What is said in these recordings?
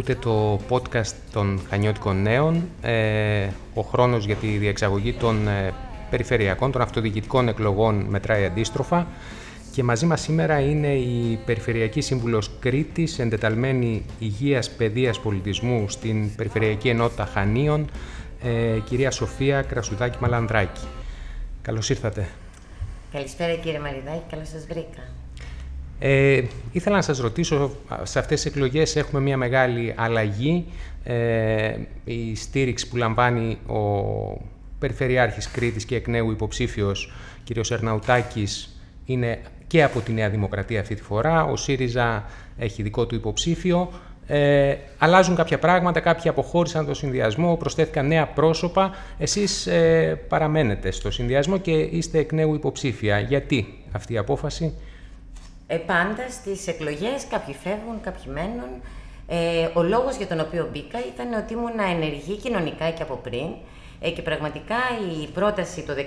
Ακούτε το podcast των Χανιώτικων Νέων. Ε, ο χρόνος για τη διεξαγωγή των ε, περιφερειακών, των αυτοδιοικητικών εκλογών μετράει αντίστροφα. Και μαζί μας σήμερα είναι η Περιφερειακή Σύμβουλος Κρήτης, εντεταλμένη Υγείας, Παιδείας, Πολιτισμού στην Περιφερειακή Ενότητα Χανίων, ε, κυρία Σοφία Κρασουδάκη Μαλανδράκη. Καλώς ήρθατε. Καλησπέρα κύριε Μαριδάκη, καλώς σας βρήκα. Ε, ήθελα να σας ρωτήσω, σε αυτές τις εκλογές έχουμε μια μεγάλη αλλαγή. Ε, η στήριξη που λαμβάνει ο Περιφερειάρχης Κρήτης και εκ νέου υποψήφιος κ. Ερναουτάκης είναι και από τη Νέα Δημοκρατία αυτή τη φορά. Ο ΣΥΡΙΖΑ έχει δικό του υποψήφιο. Ε, αλλάζουν κάποια πράγματα, κάποιοι αποχώρησαν το συνδυασμό, προσθέθηκαν νέα πρόσωπα. Εσείς ε, παραμένετε στο συνδυασμό και είστε εκ νέου υποψήφια. Γιατί αυτή η απόφαση; Ε, πάντα στις εκλογές κάποιοι φεύγουν, κάποιοι μένουν. Ε, ο λόγος για τον οποίο μπήκα ήταν ότι ήμουν ενεργή κοινωνικά και από πριν ε, και πραγματικά η πρόταση το 19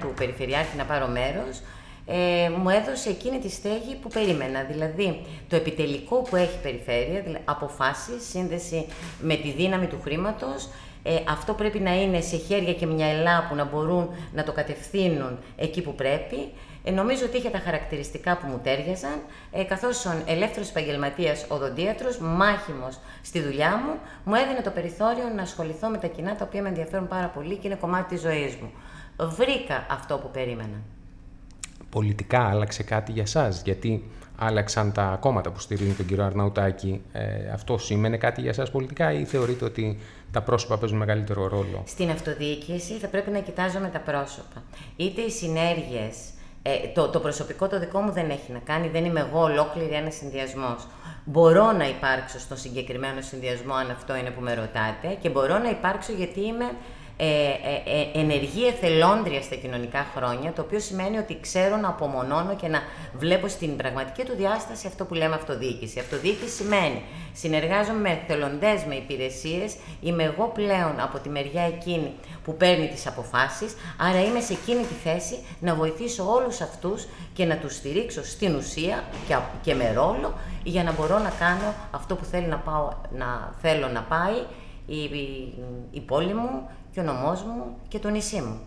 του Περιφερειάρχη να πάρω μέρος ε, μου έδωσε εκείνη τη στέγη που περίμενα. Δηλαδή, το επιτελικό που έχει η περιφέρεια, δηλαδή αποφάσεις, σύνδεση με τη δύναμη του χρήματος, ε, αυτό πρέπει να είναι σε χέρια και μυαλά που να μπορούν να το κατευθύνουν εκεί που πρέπει. Ε, νομίζω ότι είχε τα χαρακτηριστικά που μου τέριαζαν, ε, καθώς ο ελεύθερος επαγγελματίας οδοντίατρος, μάχημος στη δουλειά μου, μου έδινε το περιθώριο να ασχοληθώ με τα κοινά τα οποία με ενδιαφέρουν πάρα πολύ και είναι κομμάτι της ζωής μου. Βρήκα αυτό που περίμενα. Πολιτικά άλλαξε κάτι για σας, γιατί άλλαξαν τα κόμματα που στηρίζουν τον κύριο Αρναουτάκη. Ε, αυτό σήμαινε κάτι για σας πολιτικά ή θεωρείτε ότι τα πρόσωπα παίζουν μεγαλύτερο ρόλο; Στην αυτοδιοίκηση θα πρέπει να κοιτάζουμε τα πρόσωπα. Είτε οι συνέργειες ε, το, το προσωπικό το δικό μου δεν έχει να κάνει, δεν είμαι εγώ ολόκληρη ένας συνδυασμός. Μπορώ να υπάρξω στο συγκεκριμένο συνδυασμό, αν αυτό είναι που με ρωτάτε, και μπορώ να υπάρξω γιατί είμαι ε, ε, ε, ενεργή εθελόντρια στα κοινωνικά χρόνια, το οποίο σημαίνει ότι ξέρω να απομονώνω και να βλέπω στην πραγματική του διάσταση αυτό που λέμε αυτοδιοίκηση. Αυτοδιοίκηση σημαίνει συνεργάζομαι με εθελοντές, με υπηρεσίες, είμαι εγώ πλέον από τη μεριά εκείνη που παίρνει τις αποφάσεις, άρα είμαι σε εκείνη τη θέση να βοηθήσω όλους αυτούς και να τους στηρίξω στην ουσία και, και με ρόλο για να μπορώ να κάνω αυτό που θέλει να, πάω, να θέλω να πάει η, η, η πόλη μου και ο νομός μου και το νησί μου.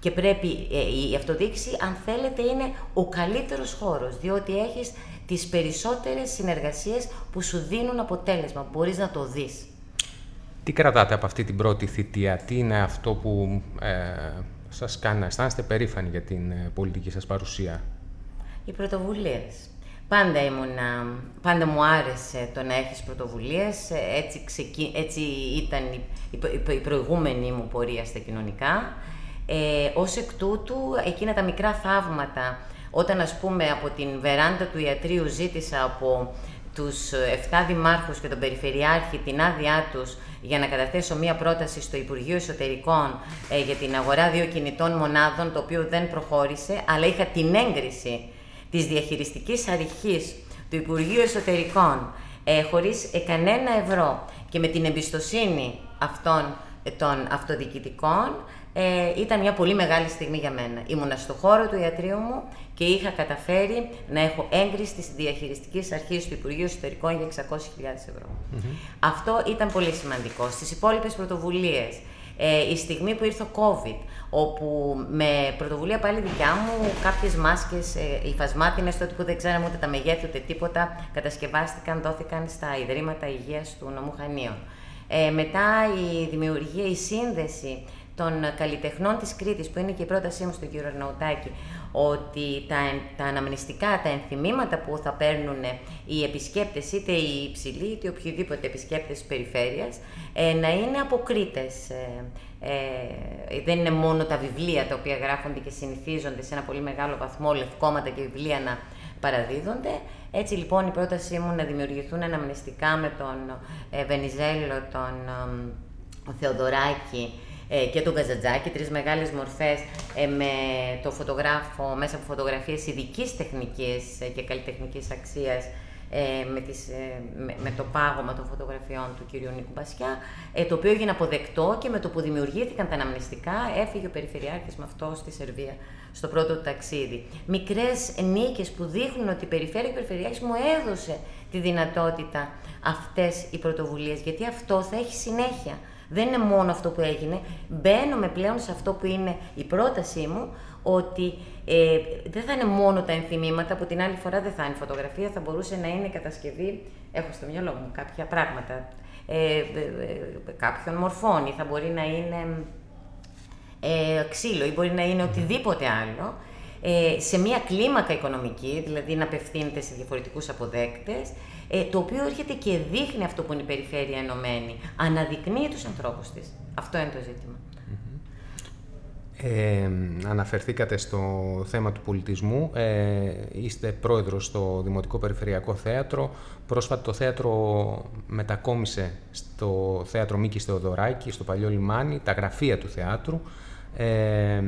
Και πρέπει ε, η αυτοδιοίκηση, αν θέλετε, είναι ο καλύτερος χώρος, διότι έχεις τις περισσότερες συνεργασίες που σου δίνουν αποτέλεσμα, μπορείς να το δεις. Τι κρατάτε από αυτή την πρώτη θητεία, τι είναι αυτό που ε, σας κάνει να αισθάνεστε περήφανοι για την ε, πολιτική σας παρουσία; Οι πρωτοβουλίες. Πάντα, ήμουνα, πάντα μου άρεσε το να έχεις πρωτοβουλίες, έτσι, έτσι ήταν η, η, προηγούμενη μου πορεία στα κοινωνικά. Ε, ως εκ τούτου, εκείνα τα μικρά θαύματα, όταν ας πούμε από την βεράντα του ιατρίου ζήτησα από τους 7 δημάρχους και τον Περιφερειάρχη την άδειά τους για να καταθέσω μία πρόταση στο Υπουργείο Εσωτερικών ε, για την αγορά δύο κινητών μονάδων, το οποίο δεν προχώρησε, αλλά είχα την έγκριση της διαχειριστικής αρχής του Υπουργείου Εσωτερικών ε, χωρίς κανένα ευρώ και με την εμπιστοσύνη αυτών των αυτοδιοικητικών ε, ήταν μια πολύ μεγάλη στιγμή για μένα. Ήμουνα στο χώρο του ιατρίου μου και είχα καταφέρει να έχω έγκριση της διαχειριστικής αρχής του Υπουργείου Εσωτερικών για 600.000 ευρώ. Αυτό ήταν πολύ σημαντικό. Στις υπόλοιπες πρωτοβουλίες ε, η στιγμή που ήρθε ο COVID, όπου με πρωτοβουλία πάλι δικιά μου κάποιες μάσκες ε, υφασμάτινες, τότε που δεν ξέραμε ούτε τα μεγέθη ούτε τίποτα, κατασκευάστηκαν, δόθηκαν στα Ιδρύματα Υγείας του νομού Χανίων. Ε, μετά η δημιουργία, η σύνδεση των καλλιτεχνών της Κρήτης, που είναι και η πρότασή μου στον κύριο Αρναουτάκη, ότι τα, τα αναμνηστικά, τα ενθυμήματα που θα παίρνουν οι επισκέπτες, είτε οι υψηλοί, είτε οποιοδήποτε επισκέπτες της περιφέρειας, ε, να είναι αποκρίτες. Ε, ε, δεν είναι μόνο τα βιβλία τα οποία γράφονται και συνηθίζονται σε ένα πολύ μεγάλο βαθμό, λευκόματα και βιβλία να παραδίδονται. Έτσι λοιπόν η πρότασή μου να δημιουργηθούν αναμνηστικά με τον ε, Βενιζέλο, τον ε, Θεοδωράκη, ε, και τον Καζατζάκη, τρεις μεγάλες μορφές ε, με το φωτογράφο μέσα από φωτογραφίες ειδικής τεχνικής ε, και καλλιτεχνικής αξίας ε, με, τις, ε, με, το πάγωμα των φωτογραφιών του κ. Νίκου Μπασιά, ε, το οποίο έγινε αποδεκτό και με το που δημιουργήθηκαν τα αναμνηστικά έφυγε ο Περιφερειάρχης με αυτό στη Σερβία στο πρώτο του ταξίδι. Μικρές νίκες που δείχνουν ότι η Περιφέρεια και ο Περιφερειάρχης μου έδωσε τη δυνατότητα αυτές οι πρωτοβουλίες, γιατί αυτό θα έχει συνέχεια. Δεν είναι μόνο αυτό που έγινε. Μπαίνουμε πλέον σε αυτό που είναι η πρότασή μου, ότι ε, δεν θα είναι μόνο τα ενθυμήματα, που την άλλη φορά δεν θα είναι φωτογραφία, θα μπορούσε να είναι κατασκευή, έχω στο μυαλό μου κάποια πράγματα, ε, ε, ε κάποιων μορφών ή θα μπορεί να είναι ε, ξύλο ή μπορεί να είναι οτιδήποτε άλλο, ε, σε μια κλίμακα οικονομική, δηλαδή να απευθύνεται σε διαφορετικούς αποδέκτες, ε, το οποίο έρχεται και δείχνει αυτό που είναι η περιφέρεια ενωμένη, αναδεικνύει τους ανθρώπους της. Αυτό είναι το ζήτημα. Ε, αναφερθήκατε στο θέμα του πολιτισμού. Ε, είστε πρόεδρος στο Δημοτικό Περιφερειακό Θέατρο. Πρόσφατα το θέατρο μετακόμισε στο θέατρο Μίκης Θεοδωράκης, στο παλιό λιμάνι, τα γραφεία του θεάτρου. Ε,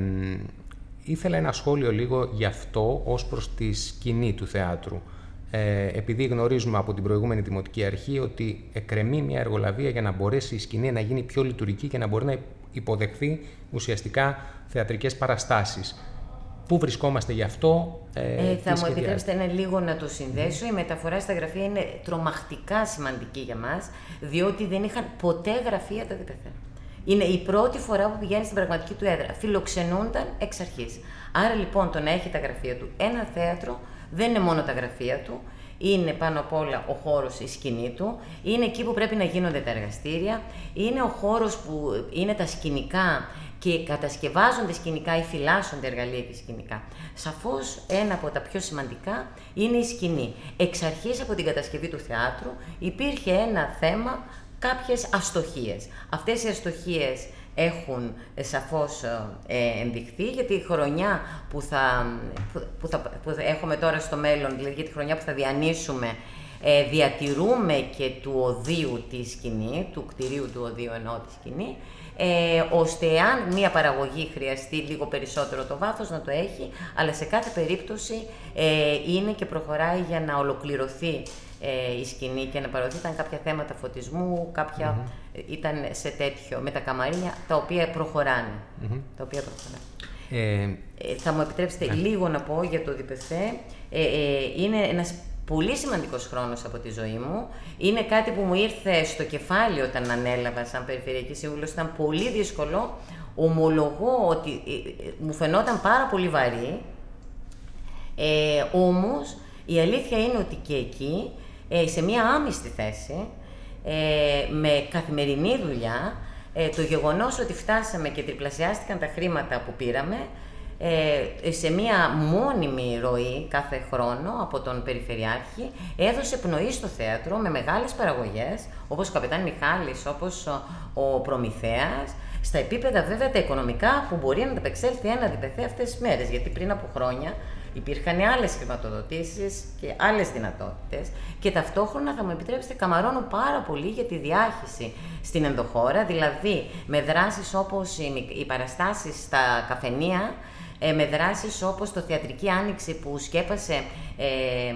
ήθελα ένα σχόλιο λίγο γι' αυτό ως προς τη σκηνή του θεάτρου. Ε, επειδή γνωρίζουμε από την προηγούμενη Δημοτική Αρχή ότι εκκρεμεί μια εργολαβία για να μπορέσει η σκηνή να γίνει πιο λειτουργική και να μπορεί να υποδεχθεί ουσιαστικά θεατρικές παραστάσεις. Πού βρισκόμαστε γι' αυτό, ε, ε, Θα μου επιτρέψετε ένα λίγο να το συνδέσω. Η μεταφορά στα γραφεία είναι τρομακτικά σημαντική για μας, διότι δεν είχαν ποτέ γραφεία τα ΔΠΘ. Είναι η πρώτη φορά που πηγαίνει στην πραγματική του έδρα. Φιλοξενούνταν εξ αρχής. Άρα λοιπόν το να έχει τα γραφεία του ένα θέατρο δεν είναι μόνο τα γραφεία του, είναι πάνω απ' όλα ο χώρος, η σκηνή του, είναι εκεί που πρέπει να γίνονται τα εργαστήρια, είναι ο χώρος που είναι τα σκηνικά και κατασκευάζονται σκηνικά ή φυλάσσονται εργαλεία και σκηνικά. Σαφώς ένα από τα πιο σημαντικά είναι η σκηνή. Εξ αρχής από την κατασκευή του θεάτρου υπήρχε ένα θέμα κάποιες αστοχίες. Αυτές οι αστοχίες έχουν ε, σαφώς ε, ενδειχθεί, γιατί η χρονιά που θα, που, θα, που θα έχουμε τώρα στο μέλλον, δηλαδή για τη χρονιά που θα διανύσουμε, ε, διατηρούμε και του οδείου τη σκηνή, του κτηρίου του οδείου ενώ τη σκηνή, ε, ώστε αν μία παραγωγή χρειαστεί λίγο περισσότερο το βάθος να το έχει, αλλά σε κάθε περίπτωση ε, είναι και προχωράει για να ολοκληρωθεί ε, η σκηνή και να παροδεί. Ήταν κάποια θέματα φωτισμού, ήταν σε τέτοιο, με τα καμαρίνια, τα οποία προχωράνε. Τα οποία προχωράνε. Ε, θα μου επιτρέψετε ναι. λίγο να πω για το ΔΠΘ. είναι ένας πολύ σημαντικός χρόνος από τη ζωή μου. Είναι κάτι που μου ήρθε στο κεφάλι όταν ανέλαβα σαν Περιφερειακή Σύμβουλος. Ήταν πολύ δύσκολο. Ομολογώ ότι ε, ε, μου φαινόταν πάρα πολύ βαρύ. Ε, όμως, η αλήθεια είναι ότι και εκεί, ε, σε μία άμυστη θέση, με καθημερινή δουλειά, το γεγονός ότι φτάσαμε και τριπλασιάστηκαν τα χρήματα που πήραμε, ε, σε μία μόνιμη ροή κάθε χρόνο από τον Περιφερειάρχη έδωσε πνοή στο θέατρο με μεγάλες παραγωγές όπως ο Καπετάν Μιχάλης, όπως ο Προμηθέας στα επίπεδα βέβαια τα οικονομικά που μπορεί να ανταπεξέλθει ένα διπεθέ αυτές τις μέρες γιατί πριν από χρόνια υπήρχαν άλλες χρηματοδοτήσεις και άλλες δυνατότητες και ταυτόχρονα θα μου επιτρέψετε καμαρώνω πάρα πολύ για τη διάχυση στην ενδοχώρα, δηλαδή με δράσεις όπως οι παραστάσεις στα καφενεία ε, με δράσεις όπως το Θεατρική Άνοιξη που σκέπασε ε,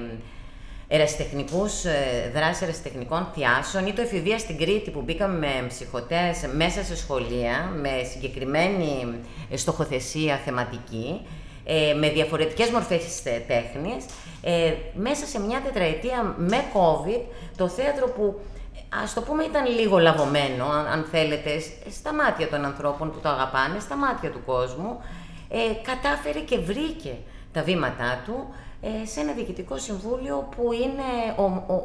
ερασιτεχνικούς, ε, δράσεις ερασιτεχνικών θειάσεων ή το εφηβεία στην Κρήτη που μπήκαμε με ψυχοτές μέσα σε σχολεία με συγκεκριμένη ε, στοχοθεσία θεματική ε, με διαφορετικές μορφές τέχνης ε, μέσα σε μια τετραετία με COVID το θέατρο που ας το πούμε ήταν λίγο λαβωμένο αν, αν θέλετε στα μάτια των ανθρώπων που το αγαπάνε, στα μάτια του κόσμου ε, κατάφερε και βρήκε τα βήματά του ε, σε ένα διοικητικό συμβούλιο που είναι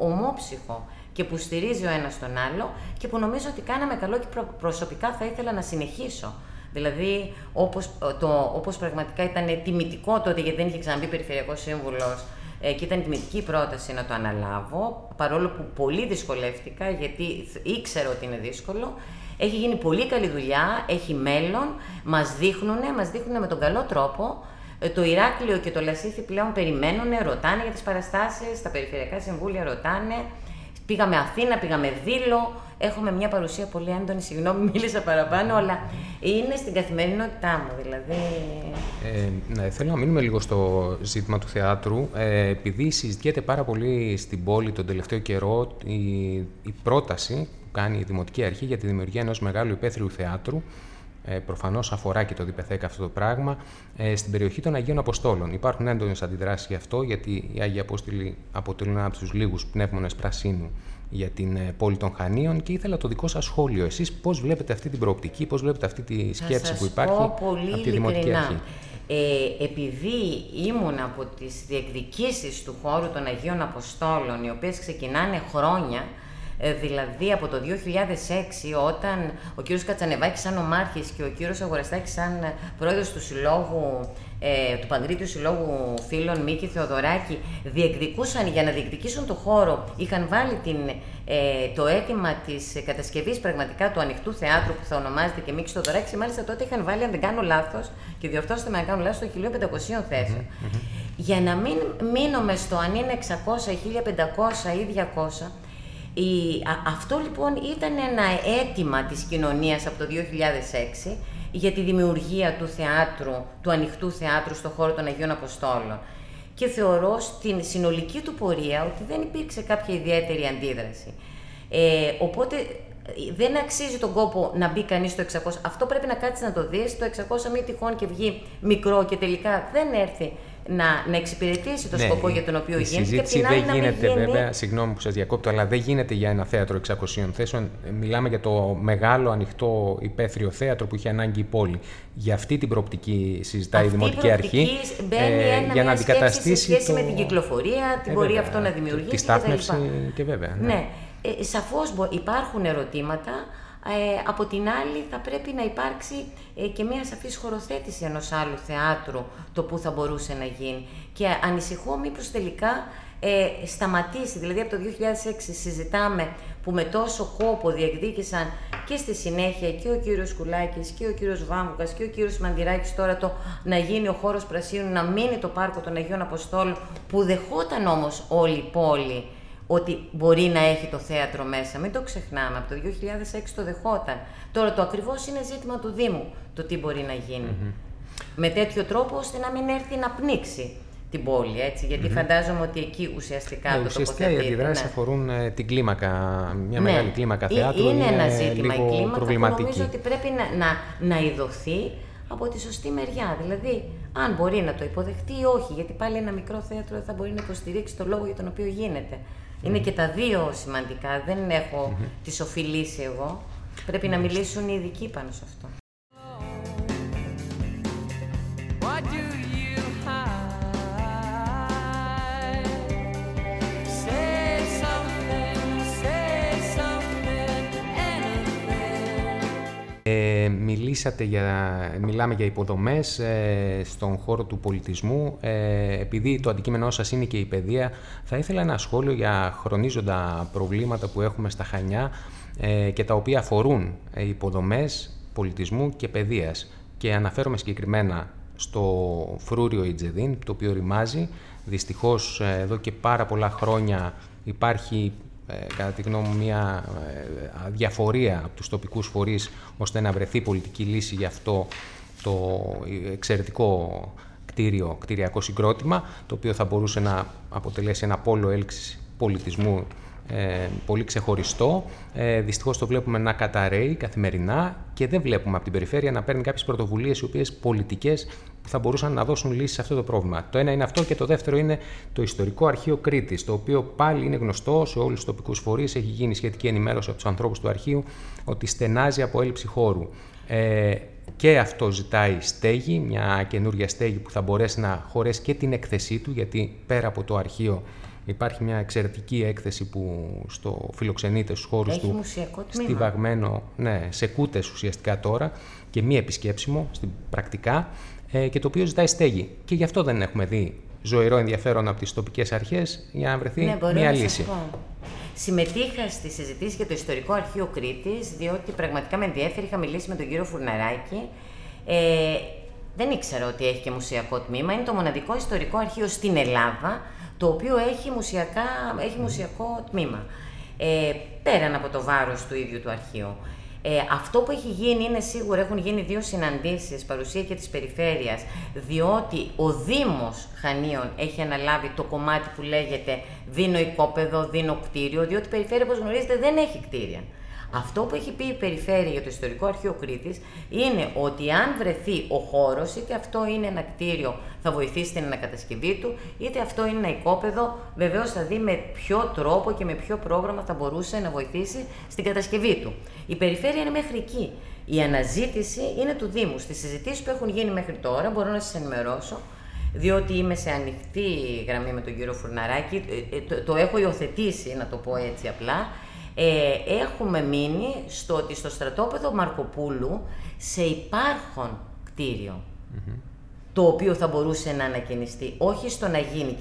ομόψυχο και που στηρίζει ο ένας τον άλλο και που νομίζω ότι κάναμε καλό και προσωπικά θα ήθελα να συνεχίσω. Δηλαδή, όπως, το, όπως πραγματικά ήταν τιμητικό τότε, γιατί δεν είχε ξαναμπεί Περιφερειακός Σύμβουλος ε, και ήταν τιμητική πρόταση να το αναλάβω, παρόλο που πολύ δυσκολεύτηκα, γιατί ήξερα ότι είναι δύσκολο, έχει γίνει πολύ καλή δουλειά, έχει μέλλον, μας δείχνουν, μας δείχνουν με τον καλό τρόπο. Ε, το Ηράκλειο και το Λασίθι πλέον περιμένουν, ρωτάνε για τις παραστάσεις, τα περιφερειακά συμβούλια ρωτάνε. Πήγαμε Αθήνα, πήγαμε Δήλο, έχουμε μια παρουσία πολύ έντονη. Συγγνώμη, μίλησα παραπάνω, αλλά είναι στην καθημερινότητά μου. Δηλαδή... Ε, ναι, θέλω να μείνουμε λίγο στο ζήτημα του θεάτρου. Ε, επειδή συζητιέται πάρα πολύ στην πόλη τον τελευταίο καιρό η, η πρόταση που κάνει η Δημοτική Αρχή για τη δημιουργία ενός μεγάλου υπαίθριου θεάτρου ε, προφανώς αφορά και το ΔΠΘΕΚ αυτό το πράγμα, ε, στην περιοχή των Αγίων Αποστόλων. Υπάρχουν έντονες αντιδράσεις γι' αυτό, γιατί οι Άγιοι Απόστολοι αποτελούν ένα από τους λίγους πνεύμονες πρασίνου για την ε, πόλη των Χανίων και ήθελα το δικό σας σχόλιο. Εσείς πώς βλέπετε αυτή την προοπτική, πώς βλέπετε αυτή τη σκέψη που υπάρχει από τη Δημοτική Αρχή; Ε, επειδή ήμουν από τις διεκδικήσεις του χώρου των Αγίων Αποστόλων, οι οποίες ξεκινάνε χρόνια, ε, δηλαδή από το 2006 όταν ο κύριος Κατσανεβάκης σαν ομάρχης και ο κύριος Αγοραστάκης σαν πρόεδρος του Συλλόγου ε, του Παγκρίτιου Συλλόγου Φίλων Μίκη Θεοδωράκη διεκδικούσαν για να διεκδικήσουν το χώρο, είχαν βάλει την, ε, το αίτημα της κατασκευής πραγματικά του ανοιχτού θεάτρου που θα ονομάζεται και Μίκης Θεοδωράκης. Και μάλιστα τότε είχαν βάλει, αν δεν κάνω λάθος, και διορθώστε με αν κάνω λάθος, το 1500 θεσεων Για να μην μείνουμε στο αν είναι 600, 1500 ή 200, η, αυτό λοιπόν ήταν ένα αίτημα της κοινωνίας από το 2006 για τη δημιουργία του θεάτρου, του ανοιχτού θεάτρου στον χώρο των Αγίων Αποστόλων. Και θεωρώ στην συνολική του πορεία ότι δεν υπήρξε κάποια ιδιαίτερη αντίδραση. Ε, οπότε δεν αξίζει τον κόπο να μπει κανείς στο 600. Αυτό πρέπει να κάτσεις να το δεις. Το 600 μη τυχόν και βγει μικρό και τελικά δεν έρθει να, να εξυπηρετήσει το ναι, σκοπό για τον οποίο η γίνεται. Συζήτηση και δεν γίνεται, γίνει... βέβαια, συγγνώμη που σας διακόπτω, αλλά δεν γίνεται για ένα θέατρο 600 θέσεων. Μιλάμε για το μεγάλο ανοιχτό υπαίθριο θέατρο που είχε ανάγκη η πόλη. Για αυτή την προοπτική συζητάει αυτή η Δημοτική Αρχή. Μπαίνει ε, ένα, για να αντικαταστήσει. Σε σχέση το... με την κυκλοφορία, την ε, πορεία αυτό να δημιουργήσει. Τη στάθμευση και, βέβαια. Ναι. ναι. Ε, σαφώς υπάρχουν ερωτήματα, ε, από την άλλη θα πρέπει να υπάρξει ε, και μια σαφής χωροθέτηση ενός άλλου θεάτρου το που θα μπορούσε να γίνει. Και ανησυχώ μήπως τελικά ε, σταματήσει, δηλαδή από το 2006 συζητάμε που με τόσο κόπο διεκδίκησαν και στη συνέχεια και ο κύριος Κουλάκης και ο κύριος Βάμβουκας και ο κύριος Μαντιράκης τώρα το να γίνει ο χώρος Πρασίνου, να μείνει το πάρκο των Αγίων Αποστόλων που δεχόταν όμως όλη η πόλη ότι μπορεί να έχει το θέατρο μέσα. Μην το ξεχνάμε. Από το 2006 το δεχόταν. Τώρα το ακριβώς είναι ζήτημα του Δήμου το τι μπορεί να γίνει. Με τέτοιο τρόπο ώστε να μην έρθει να πνίξει την πόλη, έτσι, γιατί φαντάζομαι ότι εκεί ουσιαστικά ναι, το ουσιαστικά οι αντιδράσει ναι. αφορούν ε, την κλίμακα, μια ναι. μεγάλη κλίμακα θεάτρου. Είναι, είναι ένα ζήτημα η κλίμακα προβληματική. που νομίζω ότι πρέπει να, να, να ειδωθεί από τη σωστή μεριά. Δηλαδή, αν μπορεί να το υποδεχτεί ή όχι, γιατί πάλι ένα μικρό θέατρο δεν θα μπορεί να υποστηρίξει το λόγο για τον οποίο γίνεται. Είναι και τα δύο σημαντικά. Δεν έχω mm-hmm. τις οφειλήσει εγώ. Πρέπει να μιλήσουν οι ειδικοί πάνω σε αυτό. Μιλήσατε για, μιλάμε για υποδομές ε, στον χώρο του πολιτισμού. Ε, επειδή το αντικείμενό σας είναι και η παιδεία, θα ήθελα ένα σχόλιο για χρονίζοντα προβλήματα που έχουμε στα Χανιά ε, και τα οποία αφορούν υποδομές πολιτισμού και παιδείας. Και αναφέρομαι συγκεκριμένα στο φρούριο Ιτζεδίν, το οποίο ρημάζει. Δυστυχώς εδώ και πάρα πολλά χρόνια υπάρχει ε, κατά τη γνώμη μου, μια ε, διαφορία από τους τοπικούς φορείς ώστε να βρεθεί πολιτική λύση για αυτό το εξαιρετικό κτίριο, κτηριακό συγκρότημα, το οποίο θα μπορούσε να αποτελέσει ένα πόλο έλξης πολιτισμού ε, πολύ ξεχωριστό. Ε, δυστυχώς το βλέπουμε να καταραίει καθημερινά και δεν βλέπουμε από την περιφέρεια να παίρνει κάποιες πρωτοβουλίες οι οποίες πολιτικές που θα μπορούσαν να δώσουν λύση σε αυτό το πρόβλημα. Το ένα είναι αυτό και το δεύτερο είναι το Ιστορικό Αρχείο Κρήτης, το οποίο πάλι είναι γνωστό σε όλους τους τοπικούς φορείς, έχει γίνει σχετική ενημέρωση από τους ανθρώπους του αρχείου, ότι στενάζει από έλλειψη χώρου. Ε, και αυτό ζητάει στέγη, μια καινούργια στέγη που θα μπορέσει να χωρέσει και την έκθεσή του, γιατί πέρα από το αρχείο Υπάρχει μια εξαιρετική έκθεση που στο φιλοξενείται στους χώρους Έχει του στιβαγμένο, ναι, σε κούτες ουσιαστικά τώρα και μη επισκέψιμο στην πρακτικά ε, και το οποίο ζητάει στέγη. Και γι' αυτό δεν έχουμε δει ζωηρό ενδιαφέρον από τις τοπικές αρχές για να βρεθεί ναι, μια λύση. Συμμετείχα στη συζήτηση για το Ιστορικό Αρχείο Κρήτης, διότι πραγματικά με ενδιαφέρει. Είχα μιλήσει με τον κύριο Φουρναράκη. Ε, δεν ήξερα ότι έχει και μουσιακό τμήμα. Είναι το μοναδικό ιστορικό αρχείο στην Ελλάδα το οποίο έχει, μουσιακά, έχει μουσιακό τμήμα. ε, πέραν από το βάρος του ίδιου του αρχείου. Ε, αυτό που έχει γίνει είναι σίγουρα, έχουν γίνει δύο συναντήσεις, παρουσία και της περιφέρειας, διότι ο Δήμος Χανίων έχει αναλάβει το κομμάτι που λέγεται δίνω οικόπεδο, δίνω κτίριο, διότι η περιφέρεια, όπως γνωρίζετε, δεν έχει κτίρια. Αυτό που έχει πει η Περιφέρεια για το Ιστορικό Αρχείο Κρήτης είναι ότι αν βρεθεί ο χώρος, είτε αυτό είναι ένα κτίριο, θα βοηθήσει την ανακατασκευή του, είτε αυτό είναι ένα οικόπεδο, βεβαίως θα δει με ποιο τρόπο και με ποιο πρόγραμμα θα μπορούσε να βοηθήσει στην κατασκευή του. Η Περιφέρεια είναι μέχρι εκεί. Η αναζήτηση είναι του Δήμου. Στις συζητήσεις που έχουν γίνει μέχρι τώρα, μπορώ να σας ενημερώσω, διότι είμαι σε ανοιχτή γραμμή με τον κύριο Φουρναράκη, ε, ε, το, το έχω υιοθετήσει, να το πω έτσι απλά, ε, έχουμε μείνει στο ότι στο στρατόπεδο Μαρκοπούλου σε υπάρχον το οποίο θα μπορούσε να ανακαινιστεί, όχι στο να γίνει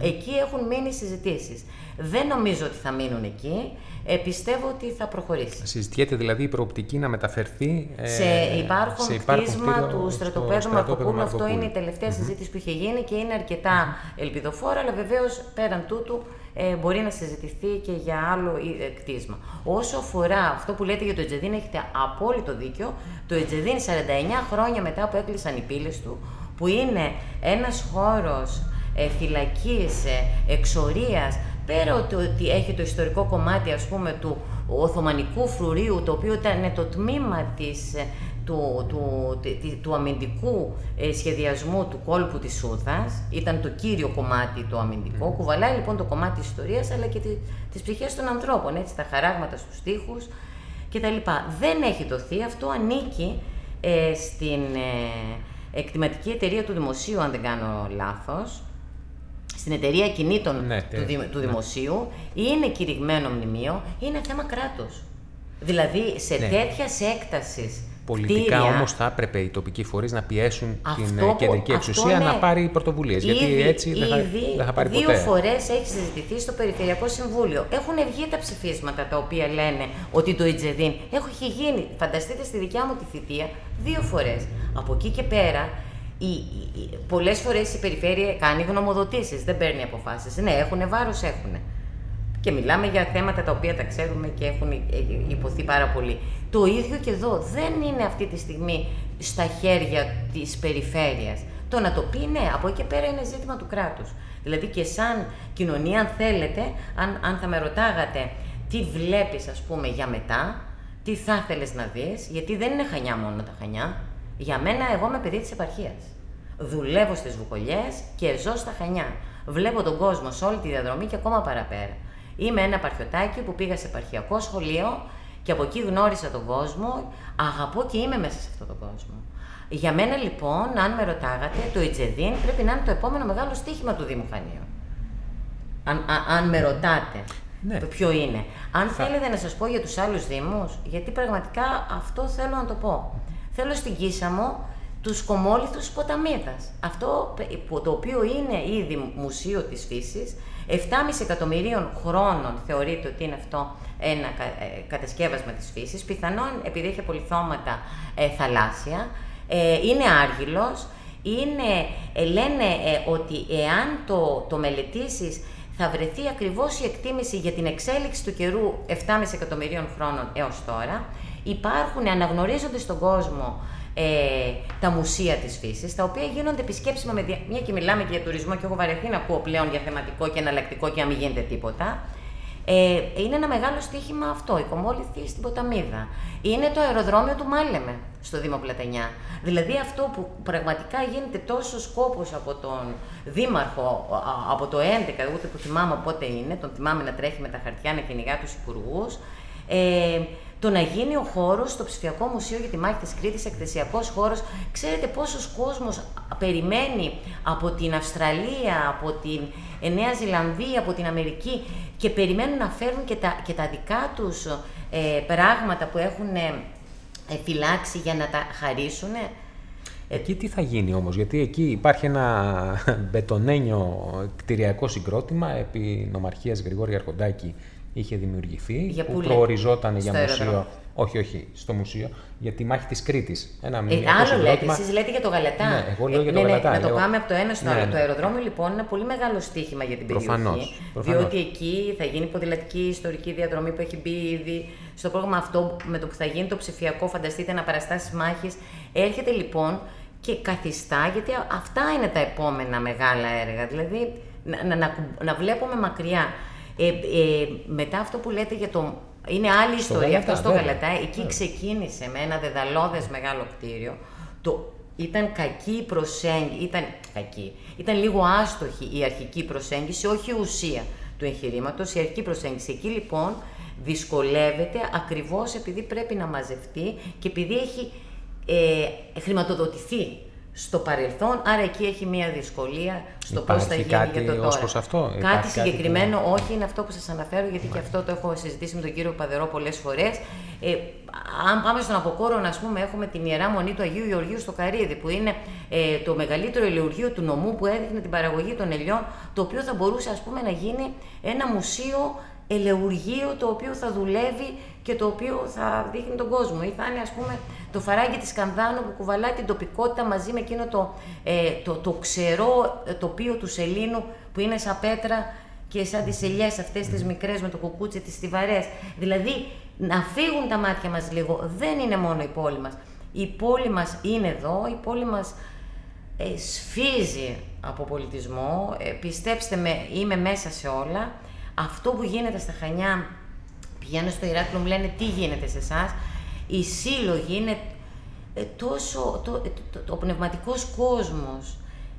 Εκεί έχουν μείνει συζητήσεις. Δεν νομίζω ότι θα μείνουν εκεί. Ε, πιστεύω ότι θα προχωρήσει. Συζητιέται δηλαδή η προοπτική να μεταφερθεί ε, σε υπάρχον σε κτίσμα του στρατοπέδου Μαρκοπούλου. Αυτό είναι η τελευταία συζήτηση που είχε γίνει και είναι αρκετά ελπιδοφόρα, αλλά βεβαίως πέραν τούτου ε, μπορεί να συζητηθεί και για άλλο ε, κτίσμα. Όσο αφορά αυτό που λέτε για το Ετζεδίν, έχετε απόλυτο δίκιο. Το Ετζεδίν 49 χρόνια μετά που έκλεισαν οι πύλες του, που είναι ένας χώρος ε, φυλακής, ε, εξορίας, πέρα ότι έχει το ιστορικό κομμάτι ας πούμε του Οθωμανικού φρουρίου, το οποίο ήταν το τμήμα της, ε, του, του, του, αμυντικού ε, σχεδιασμού του κόλπου της Σούθας, ήταν το κύριο κομμάτι το αμυντικό, mm. κουβαλάει λοιπόν το κομμάτι της ιστορίας αλλά και τη, τις ψυχές των ανθρώπων, έτσι, τα χαράγματα στους τοίχους κτλ. Δεν έχει δοθεί, αυτό ανήκει ε, στην ε, εκτιματική εταιρεία του Δημοσίου, αν δεν κάνω λάθος, στην εταιρεία κινήτων ναι, του, του ναι. Δημοσίου, είναι κηρυγμένο μνημείο, είναι θέμα κράτους. Δηλαδή, σε ναι. τέτοια έκτασης Πολιτικά όμως θα έπρεπε οι τοπικοί φορείς να πιέσουν την ε, κεντρική εξουσία να πάρει πρωτοβουλίες. Γιατί έτσι δεν θα, δεν θα πάρει δύο ποτέ. Δύο φορές έχει συζητηθεί στο Περιφερειακό Συμβούλιο. Έχουν βγει τα ψηφίσματα τα οποία λένε ότι το Ιτζεδίν έχει γίνει, φανταστείτε στη δικιά μου τη θητεία, δύο φορές. Από εκεί και πέρα Πολλές φορές η περιφέρεια κάνει γνωμοδοτήσεις, δεν παίρνει αποφάσεις. Ναι, έχουν βάρος, έχουν. Και μιλάμε για θέματα τα οποία τα ξέρουμε και έχουν υποθεί πάρα πολύ. Το ίδιο και εδώ δεν είναι αυτή τη στιγμή στα χέρια της περιφέρειας. Το να το πει ναι, από εκεί και πέρα είναι ζήτημα του κράτους. Δηλαδή και σαν κοινωνία, αν θέλετε, αν, αν θα με ρωτάγατε τι βλέπεις ας πούμε για μετά, τι θα ήθελες να δεις, γιατί δεν είναι Χανιά μόνο τα Χανιά. Για μένα, εγώ είμαι παιδί της επαρχίας. Δουλεύω στις Βουκολιές και ζω στα Χανιά. Βλέπω τον κόσμο σε όλη τη διαδρομή και ακόμα παραπέρα. Είμαι ένα παρχιωτάκι που πήγα σε επαρχιακό σχολείο και από εκεί γνώρισα τον κόσμο, αγαπώ και είμαι μέσα σε αυτόν τον κόσμο. Για μένα λοιπόν, αν με ρωτάγατε, το Ιτζεδίν πρέπει να είναι το επόμενο μεγάλο στοίχημα του Δήμου Χανίου. Αν, αν με ρωτάτε ναι. ποιο είναι. Αν θέλετε να σας πω για τους άλλους Δήμους, γιατί πραγματικά αυτό θέλω να το πω. Θέλω στην Κίσαμο τους κομμόληθους ποταμίδας. Αυτό το οποίο είναι ήδη μουσείο της φύσης, 7,5 εκατομμυρίων χρόνων θεωρείται ότι είναι αυτό ένα ε, κατασκεύασμα της φύσης, πιθανόν επειδή έχει απολυθώματα ε, θαλάσσια, ε, είναι άργυλος, είναι, ε, λένε ότι εάν το, το μελετήσεις θα βρεθεί ακριβώς η εκτίμηση για την εξέλιξη του καιρού 7,5 εκατομμυρίων χρόνων έως τώρα. Υπάρχουν, αναγνωρίζονται στον κόσμο ε, τα μουσεία της φύσης, τα οποία γίνονται επισκέψιμα με μια και μιλάμε και για τουρισμό και έχω βαρεθεί να ακούω πλέον για θεματικό και εναλλακτικό και να μην γίνεται τίποτα. Ε, είναι ένα μεγάλο στοίχημα αυτό, η Κομόληθη στην Ποταμίδα. Είναι το αεροδρόμιο του Μάλεμε στο Δήμο Πλατανιά. Δηλαδή αυτό που πραγματικά γίνεται τόσο σκόπος από τον Δήμαρχο από το 11, ούτε που θυμάμαι πότε είναι, τον θυμάμαι να τρέχει με τα χαρτιά να κυνηγά τους υπουργούς. Ε, το να γίνει ο χώρος στο ψηφιακό μουσείο για τη μάχη της Κρήτης, εκθεσιακός χώρος. Ξέρετε πόσος κόσμος περιμένει από την Αυστραλία, από την Νέα Ζηλανδία, από την Αμερική και περιμένουν να φέρουν και τα, και τα δικά τους ε, πράγματα που έχουν ε, φυλάξει για να τα χαρίσουν. Εκεί τι θα γίνει όμως, γιατί εκεί υπάρχει ένα μπετονένιο κτηριακό συγκρότημα επί νομαρχίας Γρηγόρη Αρχοντάκη είχε δημιουργηθεί, Για που πού προοριζόταν για Στο μουσείο. αεροδρόμιο. Όχι, όχι, στο μουσείο, για τη μάχη της Κρήτης. Ένα Ε, μνημείο άλλο λέτε, εσείς λέτε για το Γαλατά. Ναι, εγώ λέω για το ναι, Γαλατά, Ναι, να το λέω- πάμε από το ένα στο Ναι, άλλο. ναι. Το αεροδρόμιο λοιπόν είναι ένα πολύ μεγάλο στίχημα για την περιοχή. Προφανώς, προφανώς. Διότι εκεί θα γίνει ποδηλατική ιστορική διαδρομή που έχει μπει ήδη στο πρόγραμμα αυτό με το που θα γίνει το ψηφιακό. Φανταστείτε να παραστάσει μάχη. Έρχεται λοιπόν και καθιστά, γιατί α- αυτά είναι τα επόμενα μεγάλα έργα. Δηλαδή να, να, να, κουμπ- να βλέπουμε μακριά. Ε, ε, μετά αυτό που λέτε για το. Είναι άλλη ιστορία Γαλατά, αυτό στο βέβαια. Γαλατά. Εκεί Βέβαια. ξεκίνησε με ένα δεδαλώδες μεγάλο κτίριο. Το, ήταν κακή η προσέγγιση, ήταν κακή. Ήταν λίγο άστοχη η αρχική προσέγγιση, όχι η ουσία του εγχειρήματος, η αρχική προσέγγιση. Εκεί λοιπόν δυσκολεύεται ακριβώς επειδή πρέπει να μαζευτεί και επειδή έχει ε, χρηματοδοτηθεί στο παρελθόν, άρα εκεί έχει μία δυσκολία στο πώς θα Υπάρχει γίνει κάτι για το ως τώρα. προς αυτό; Υπάρχει Κάτι κάτι συγκεκριμένο, όχι, είναι αυτό που σας αναφέρω, γιατί και αυτό το έχω συζητήσει με τον κύριο Παδερό πολλές φορές. Ε, αν πάμε στον Αποκόρο, ας πούμε, έχουμε την Ιερά Μονή του Αγίου Γεωργίου στο Καρύδι, που είναι ε, το μεγαλύτερο ελεουργείο του νομού που έδειχνε την παραγωγή των ελιών, το οποίο θα μπορούσε, ας πούμε, να γίνει ένα μουσείο ελεουργείο το οποίο θα δουλεύει και το οποίο θα δείχνει τον κόσμο. Ή θα είναι, ας πούμε, το φαράγγι της Κανδάνου που κουβαλάει την τοπικότητα μαζί με εκείνο το, ε, το, το ξερό ε, τοπίο του Σελήνου που είναι σαν πέτρα και σαν τις ελιές αυτές τις μικρές με το κουκούτσι, τις στιβαρές. Δηλαδή, να φύγουν τα μάτια μας λίγο. Δεν είναι μόνο η πόλη μας. Η πόλη μας είναι εδώ, η πόλη μας ε, σφίζει από πολιτισμό. Ε, πιστέψτε με, είμαι μέσα σε όλα. Αυτό που γίνεται στα Χανιά, πηγαίνω στο Ηράκλειο, μου λένε τι γίνεται σε εσάς. Οι σύλλογοι είναι ε, τόσο, το, ε, το, το, ο πνευματικός κόσμος,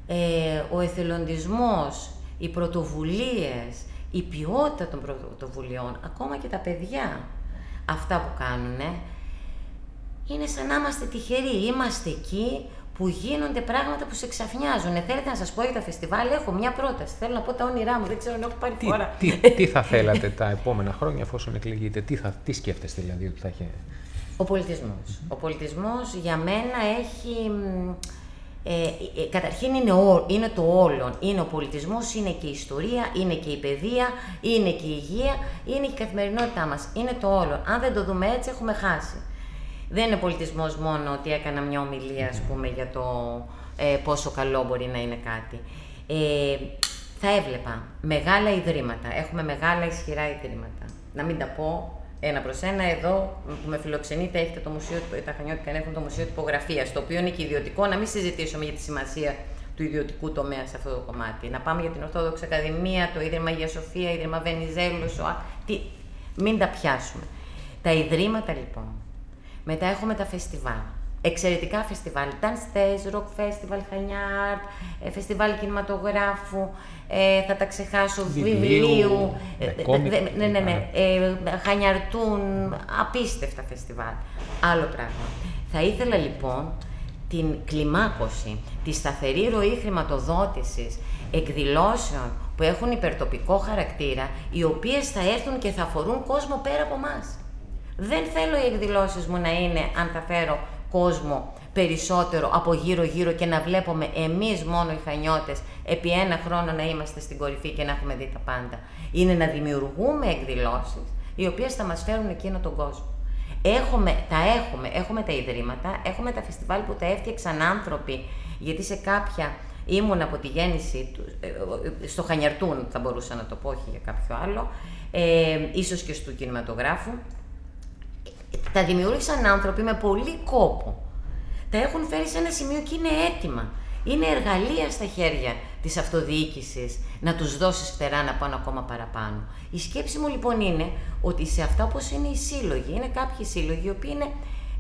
ε, ο εθελοντισμός, οι πρωτοβουλίες, η ποιότητα των πρωτοβουλειών, ακόμα και τα παιδιά, αυτά που κάνουν, είναι σαν να είμαστε τυχεροί. Είμαστε εκεί που γίνονται πράγματα που σε ξαφνιάζουν. Θέλετε να σας πω για τα φεστιβάλ, έχω μια πρόταση. Θέλω να πω τα όνειρά μου, δεν ξέρω αν έχω πάρει Τι, φορά. τι, τι θα θέλατε τα επόμενα χρόνια εφόσον εκλεγείτε, τι, θα, τι σκέφτεστε δηλαδή ότι θα έχει... Ο πολιτισμός. Ο πολιτισμός για μένα έχει... μ, Ε, ε, καταρχήν είναι, ο, είναι το όλον. Είναι ο πολιτισμός, είναι και η ιστορία, είναι και η παιδεία, είναι και η υγεία, είναι και η καθημερινότητά μας. Είναι το όλον. Αν δεν το δούμε έτσι έχουμε χάσει. Δεν είναι πολιτισμός μόνο ότι έκανα μια ομιλία, ας πούμε, για το ε, πόσο καλό μπορεί να είναι κάτι. Ε, θα έβλεπα μεγάλα ιδρύματα. Έχουμε μεγάλα ισχυρά ιδρύματα. Να μην τα πω ένα προς ένα, εδώ που με φιλοξενείτε έχετε το μουσείο, τα Χανιώτικα έχουν το Μουσείο Τυπογραφίας, το οποίο είναι και ιδιωτικό, να μην συζητήσουμε για τη σημασία του ιδιωτικού τομέα σε αυτό το κομμάτι. Να πάμε για την Ορθόδοξη Ακαδημία, το Ίδρυμα Αγίας Σοφία, Ίδρυμα Βενιζέλου, ο... τι... μην τα πιάσουμε. Τα ιδρύματα λοιπόν. Μετά έχουμε τα φεστιβάλ. Εξαιρετικά φεστιβάλ. Dance Stage, Rock Festival, Χανιάρτ, ε, φεστιβάλ κινηματογράφου, ε, θα τα ξεχάσω, Βιβλίου, βιβλίου, με ε, κόμικ, δε- ναι, ναι, ναι, ναι. ε, χανιαρτούν, απίστευτα φεστιβάλ. Άλλο πράγμα. Θα ήθελα λοιπόν την κλιμάκωση, τη σταθερή ροή χρηματοδότησης, εκδηλώσεων που έχουν υπερτοπικό χαρακτήρα, οι οποίες θα έρθουν και θα αφορούν κόσμο πέρα από μας. Δεν θέλω οι εκδηλώσεις μου να είναι, αν θα φέρω κόσμο περισσότερο από γύρω-γύρω και να βλέπουμε εμείς μόνο οι χανιώτες επί ένα χρόνο να είμαστε στην κορυφή και να έχουμε δει τα πάντα. Είναι να δημιουργούμε εκδηλώσεις οι οποίες θα μας φέρουν εκείνο τον κόσμο. Έχουμε, τα έχουμε, έχουμε τα ιδρύματα, έχουμε τα φεστιβάλ που τα έφτιαξαν άνθρωποι, γιατί σε κάποια ήμουν από τη γέννηση του, ε, ε, στο Χανιαρτούν θα μπορούσα να το πω, όχι για κάποιο άλλο, ε, ίσως και στο κινηματογράφου, τα δημιούργησαν άνθρωποι με πολύ κόπο. Τα έχουν φέρει σε ένα σημείο και είναι έτοιμα. Είναι εργαλεία στα χέρια της αυτοδιοίκησης να τους δώσεις φτερά να πάνε ακόμα παραπάνω. Η σκέψη μου λοιπόν είναι ότι σε αυτά όπως είναι οι σύλλογοι, είναι κάποιοι σύλλογοι οι οποίοι είναι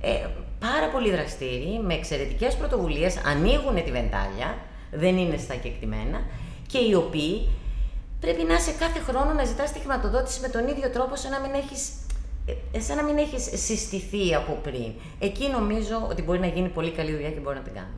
ε, πάρα πολύ δραστήριοι, με εξαιρετικές πρωτοβουλίες, ανοίγουν τη βεντάλια, δεν είναι στα κεκτημένα και οι οποίοι πρέπει να είσαι κάθε χρόνο να ζητάς τη χρηματοδότηση με τον ίδιο τρόπο σαν να μην έχεις ε, σαν να μην έχεις συστηθεί από πριν. Εκεί νομίζω ότι μπορεί να γίνει πολύ καλή δουλειά και μπορεί να την κάνουμε.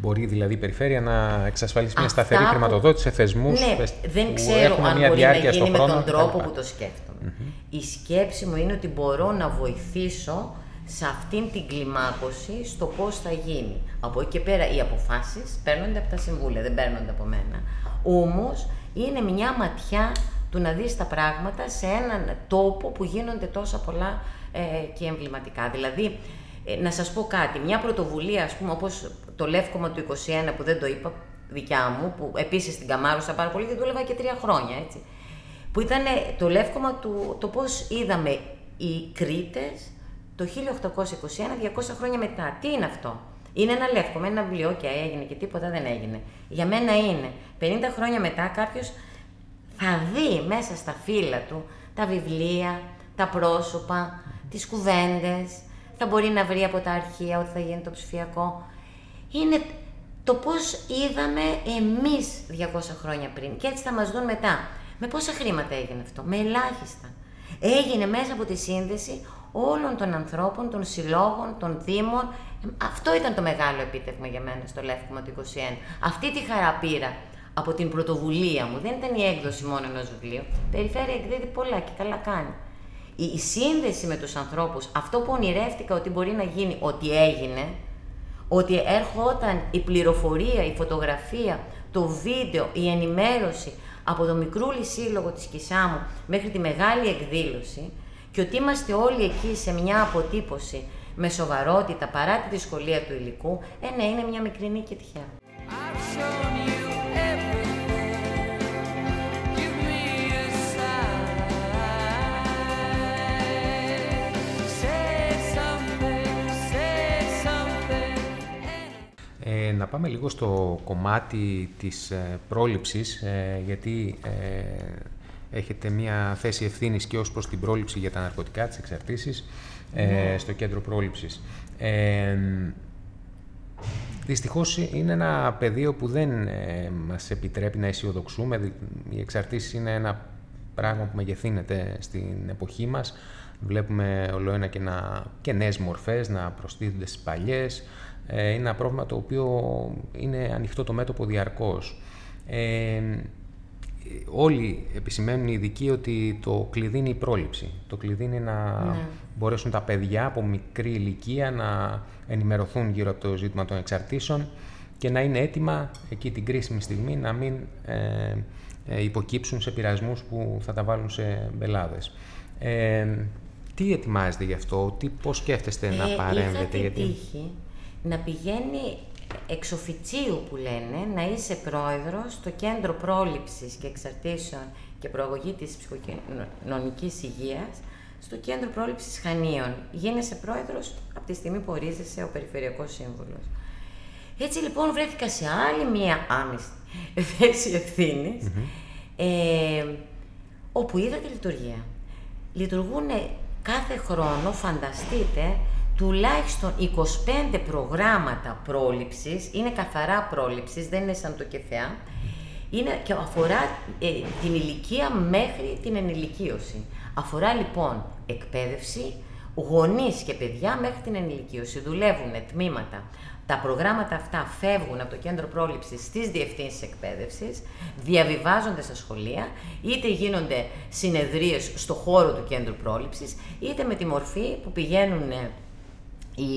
Μπορεί δηλαδή η περιφέρεια να εξασφαλίσει μια Αυτά σταθερή που- χρηματοδότηση σε θεσμούς Ναι, δεν ξέρω αν μπορεί να γίνει με τον τρόπο που το σκεφτομαι Η σκέψη μου είναι ότι μπορώ να βοηθήσω σε αυτήν την κλιμάκωση στο πώς θα γίνει. Από εκεί και πέρα οι αποφάσεις παίρνονται από τα συμβούλια, δεν παίρνονται από μένα. Όμως είναι μια ματιά του να δεις τα πράγματα σε έναν τόπο που γίνονται τόσα πολλά ε, και εμβληματικά. Δηλαδή, ε, να σας πω κάτι, μια πρωτοβουλία, ας πούμε, όπως το Λεύκομα του 21 που δεν το είπα, δικιά μου, που επίσης στην Καμάρουσα πάρα πολύ και δούλευα και τρία χρόνια, έτσι. Που ήταν το Λεύκομα του, το πώς είδαμε οι Κρήτες το 1821, 200 χρόνια μετά. Τι είναι αυτό; Είναι ένα λεύκομα, ένα βιβλίο και έγινε και τίποτα δεν έγινε. Για μένα είναι 50 χρόνια μετά κάποιος θα δει μέσα στα φύλλα του τα βιβλία, τα πρόσωπα, τις κουβέντες, θα μπορεί να βρει από τα αρχεία ότι θα γίνει το ψηφιακό. Είναι το πώς είδαμε εμείς 200 χρόνια πριν και έτσι θα μας δουν μετά. Με πόσα χρήματα έγινε αυτό, με ελάχιστα. Έγινε μέσα από τη σύνδεση όλων των ανθρώπων, των συλλόγων, των δήμων. Αυτό ήταν το μεγάλο επίτευγμα για μένα στο Λεύκομα του 21. Αυτή τη χαρά πήρα από την πρωτοβουλία μου. Δεν ήταν η έκδοση μόνο ενός βιβλίου. Περιφέρεια εκδίδει πολλά και καλά κάνει. Η, η σύνδεση με τους ανθρώπους, αυτό που ονειρεύτηκα ότι μπορεί να γίνει, ότι έγινε, ότι έρχονταν η πληροφορία, η φωτογραφία, το βίντεο, η ενημέρωση από το μικρούλι σύλλογο της Κισάμου μέχρι τη μεγάλη εκδήλωση, και ότι είμαστε όλοι εκεί σε μια αποτύπωση με σοβαρότητα παρά τη δυσκολία του υλικού, ε, ναι, είναι μια μικρή και τυχαία. Ε, να πάμε λίγο στο κομμάτι της ε, πρόληψης, ε, γιατί ε, έχετε μια θέση ευθύνης και ως προς την πρόληψη για τα ναρκωτικά, τις εξαρτήσεις, ε, ναι. στο κέντρο πρόληψης. Ε, δυστυχώς είναι ένα πεδίο που δεν ε, μας επιτρέπει να αισιοδοξούμε. Οι εξαρτήσεις είναι ένα πράγμα που μεγεθύνεται στην εποχή μας. Βλέπουμε όλο ένα και, να, και νέες μορφές να προστίθενται στις παλιές. Ε, είναι ένα πρόβλημα το οποίο είναι ανοιχτό το μέτωπο διαρκώς. Ε, όλοι επισημαίνουν οι ειδικοί ότι το κλειδί είναι η πρόληψη. Το κλειδί είναι να ναι. μπορέσουν τα παιδιά από μικρή ηλικία να ενημερωθούν γύρω από το ζήτημα των εξαρτήσεων και να είναι έτοιμα εκεί την κρίσιμη στιγμή να μην ε, ε υποκύψουν σε πειρασμούς που θα τα βάλουν σε μπελάδες. Ε, τι ετοιμάζετε γι' αυτό, τι, πώς σκέφτεστε να ε, παρέμβετε. γιατί... τύχη να πηγαίνει εξοφιτσίου που λένε, να είσαι πρόεδρος στο Κέντρο Πρόληψης και Εξαρτήσεων και Προαγωγή της Ψυχοκοινωνικής Υγείας στο Κέντρο Πρόληψης Χανίων. Γίνεσαι πρόεδρος από τη στιγμή που ορίζεσαι ο Περιφερειακός Σύμβουλος. Έτσι λοιπόν βρέθηκα σε άλλη μία άμεση θέση ε, όπου είδα τη λειτουργία. Λειτουργούν κάθε χρόνο, φανταστείτε, τουλάχιστον 25 προγράμματα πρόληψης, είναι καθαρά πρόληψης, δεν είναι σαν το ΚΕΘΕΑ, είναι και αφορά ε, την ηλικία μέχρι την ενηλικίωση. Αφορά λοιπόν εκπαίδευση, γονείς και παιδιά μέχρι την ενηλικίωση. Δουλεύουν τμήματα. Τα προγράμματα αυτά φεύγουν από το κέντρο πρόληψης στις διευθύνσεις εκπαίδευσης, διαβιβάζονται στα σχολεία, είτε γίνονται συνεδρίες στο χώρο του κέντρου πρόληψης, είτε με τη μορφή που πηγαίνουν οι,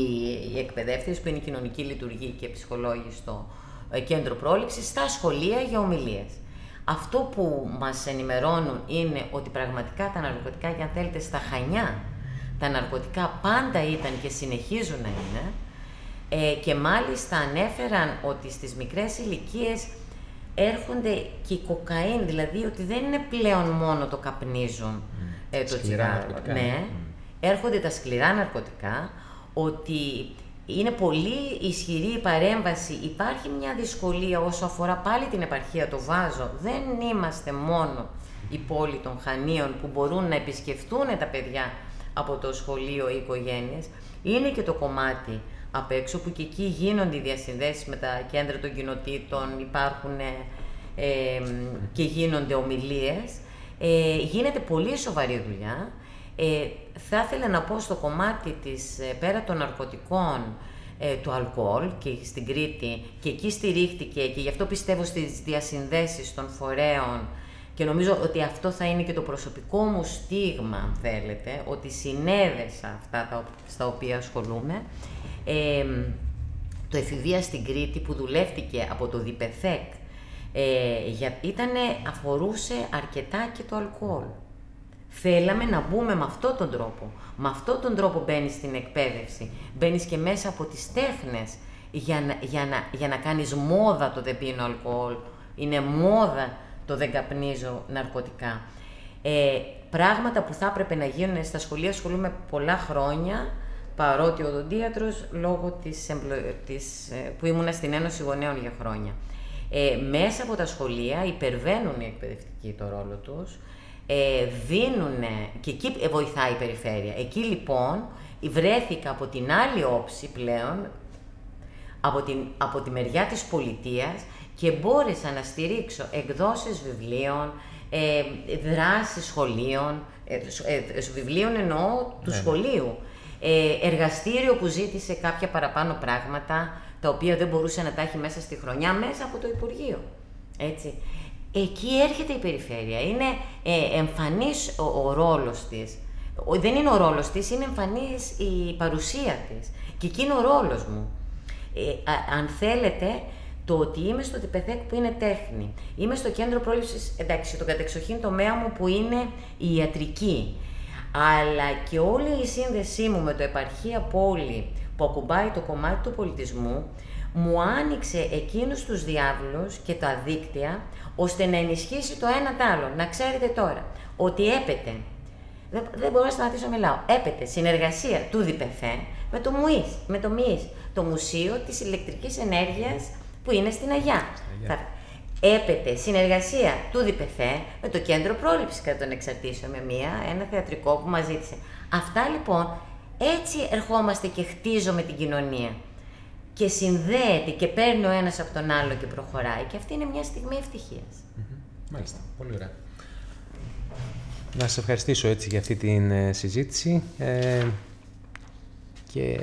οι εκπαιδεύτες που είναι η κοινωνική λειτουργία και ψυχολόγοι στο ε, κέντρο πρόληψης στα σχολεία για ομιλίες. Αυτό που μας ενημερώνουν είναι ότι πραγματικά τα ναρκωτικά, για αν θέλετε, στα Χανιά, τα ναρκωτικά πάντα ήταν και συνεχίζουν να είναι ε, και μάλιστα ανέφεραν ότι στις μικρές ηλικίες έρχονται και η κοκαίνη, δηλαδή ότι δεν είναι πλέον μόνο το καπνίζουν ε, το τσιγάρο. Ναι, ναι. έρχονται τα σκληρά ναρκωτικά, ότι είναι πολύ ισχυρή η παρέμβαση. Υπάρχει μια δυσκολία όσο αφορά πάλι την επαρχία, το βάζω. Δεν είμαστε μόνο οι πόλη των Χανίων που μπορούν να επισκεφτούν τα παιδιά από το σχολείο ή οικογένειες. Είναι και το κομμάτι απ' έξω που και εκεί γίνονται οι διασυνδέσεις με τα κέντρα των κοινοτήτων, υπάρχουν ε, και γίνονται ομιλίες. Ε, γίνεται πολύ σοβαρή δουλειά ε, θα ήθελα να πω στο κομμάτι της, ε, πέρα των ναρκωτικών, ε, του αλκοόλ και στην Κρήτη και εκεί στηρίχτηκε και γι' αυτό πιστεύω στις διασυνδέσεις των φορέων και νομίζω ότι αυτό θα είναι και το προσωπικό μου στίγμα, αν θέλετε, ότι συνέδεσα αυτά τα, στα οποία ασχολούμαι. Ε, το εφηβεία στην Κρήτη που δουλεύτηκε από το ΔΙΠΕΘΕΚ ε, για, ήτανε, αφορούσε αρκετά και το αλκοόλ. Θέλαμε να μπούμε με αυτόν τον τρόπο. Με αυτόν τον τρόπο μπαίνεις στην εκπαίδευση. Μπαίνεις και μέσα από τις τέχνες για να, για να, για να κάνεις μόδα το δεν πίνω αλκοόλ. Είναι μόδα το δεν καπνίζω ναρκωτικά. Ε, πράγματα που θα έπρεπε να γίνουν στα σχολεία, ασχολούμαι πολλά χρόνια, παρότι ο οδοντίατρος, λόγω της, της, ε, που ήμουνα στην Ένωση Γονέων για χρόνια. Ε, μέσα από τα σχολεία υπερβαίνουν οι εκπαιδευτικοί το ρόλο τους, ε, δίνουν και εκεί βοηθάει η περιφέρεια. Εκεί λοιπόν βρέθηκα από την άλλη όψη πλέον, από, την, από τη μεριά της πολιτείας και μπόρεσα να στηρίξω εκδόσεις βιβλίων, ε, δράσεις σχολείων, ε, ε, βιβλίων εννοώ του ναι, ναι. σχολείου, ε, εργαστήριο που ζήτησε κάποια παραπάνω πράγματα, τα οποία δεν μπορούσε να τα έχει μέσα στη χρονιά, μέσα από το Υπουργείο. Έτσι. Εκεί έρχεται η περιφέρεια. Είναι ε, εμφανής ο, ο ρόλος της. δεν είναι ο ρόλος της, είναι εμφανής η παρουσία της. Και εκεί είναι ο ρόλος μου. Ε, αν θέλετε, το ότι είμαι στο ΤΠΘΕΚ που είναι τέχνη, είμαι στο κέντρο πρόληψης, εντάξει, το κατεξοχήν τομέα μου που είναι η ιατρική, αλλά και όλη η σύνδεσή μου με το επαρχία πόλη που ακουμπάει το κομμάτι του πολιτισμού, μου άνοιξε εκείνους τους διάβλους και τα δίκτυα, ώστε να ενισχύσει το ένα το άλλο. Να ξέρετε τώρα ότι έπεται, δεν, δεν μπορώ να σταματήσω να μιλάω, έπεται συνεργασία του ΔΙΠΕΦΕ με το ΜΟΙΣ, με το ΜΙΣ, το Μουσείο της Ηλεκτρικής Ενέργειας που είναι στην Αγιά. Θα... Έπεται συνεργασία του ΔΙΠΕΦΕ με το Κέντρο Πρόληψης κατά των Εξαρτήσεων, με μια, ένα θεατρικό που μας ζήτησε. Αυτά λοιπόν, έτσι ερχόμαστε και χτίζουμε την κοινωνία. Και συνδέεται και παίρνει ο ένας από τον άλλο και προχωράει. Και αυτή είναι μια στιγμή ευτυχίας. Μάλιστα, πολύ ωραία. Να σας ευχαριστήσω έτσι για αυτή την ε, συζήτηση ε, και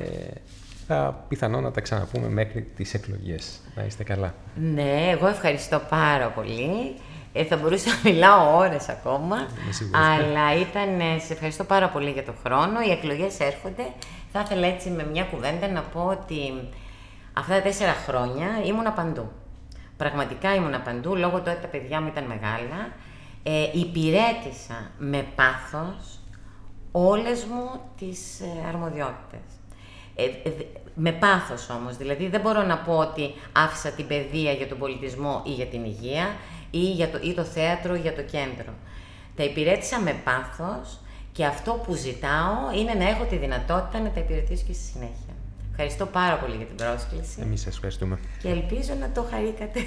θα πιθανόν να τα ξαναπούμε μέχρι τις εκλογές. Να είστε καλά. Ναι, εγώ ευχαριστώ πάρα πολύ. Ε, θα μπορούσα να μιλάω ώρες ακόμα, αλλά ήταν, ε, σε ευχαριστώ πάρα πολύ για τον χρόνο. Οι εκλογές έρχονται. Θα ήθελα έτσι με μια κουβέντα να πω ότι αυτά τα τέσσερα χρόνια ήμουν παντού. Πραγματικά ήμουν παντού, λόγω του ότι τα παιδιά μου ήταν μεγάλα. Ε, υπηρέτησα με πάθος όλες μου τις ε, αρμοδιότητες. Ε, ε, με πάθος όμως, δηλαδή δεν μπορώ να πω ότι άφησα την παιδεία για τον πολιτισμό ή για την υγεία ή, για το, ή το θέατρο για το κέντρο. Τα υπηρέτησα με πάθος και αυτό που ζητάω είναι να έχω τη δυνατότητα να τα υπηρετήσω και στη συνέχεια. Ευχαριστώ πάρα πολύ για την πρόσκληση. Εμείς σας ευχαριστούμε. Και ελπίζω να το χαρήκατε.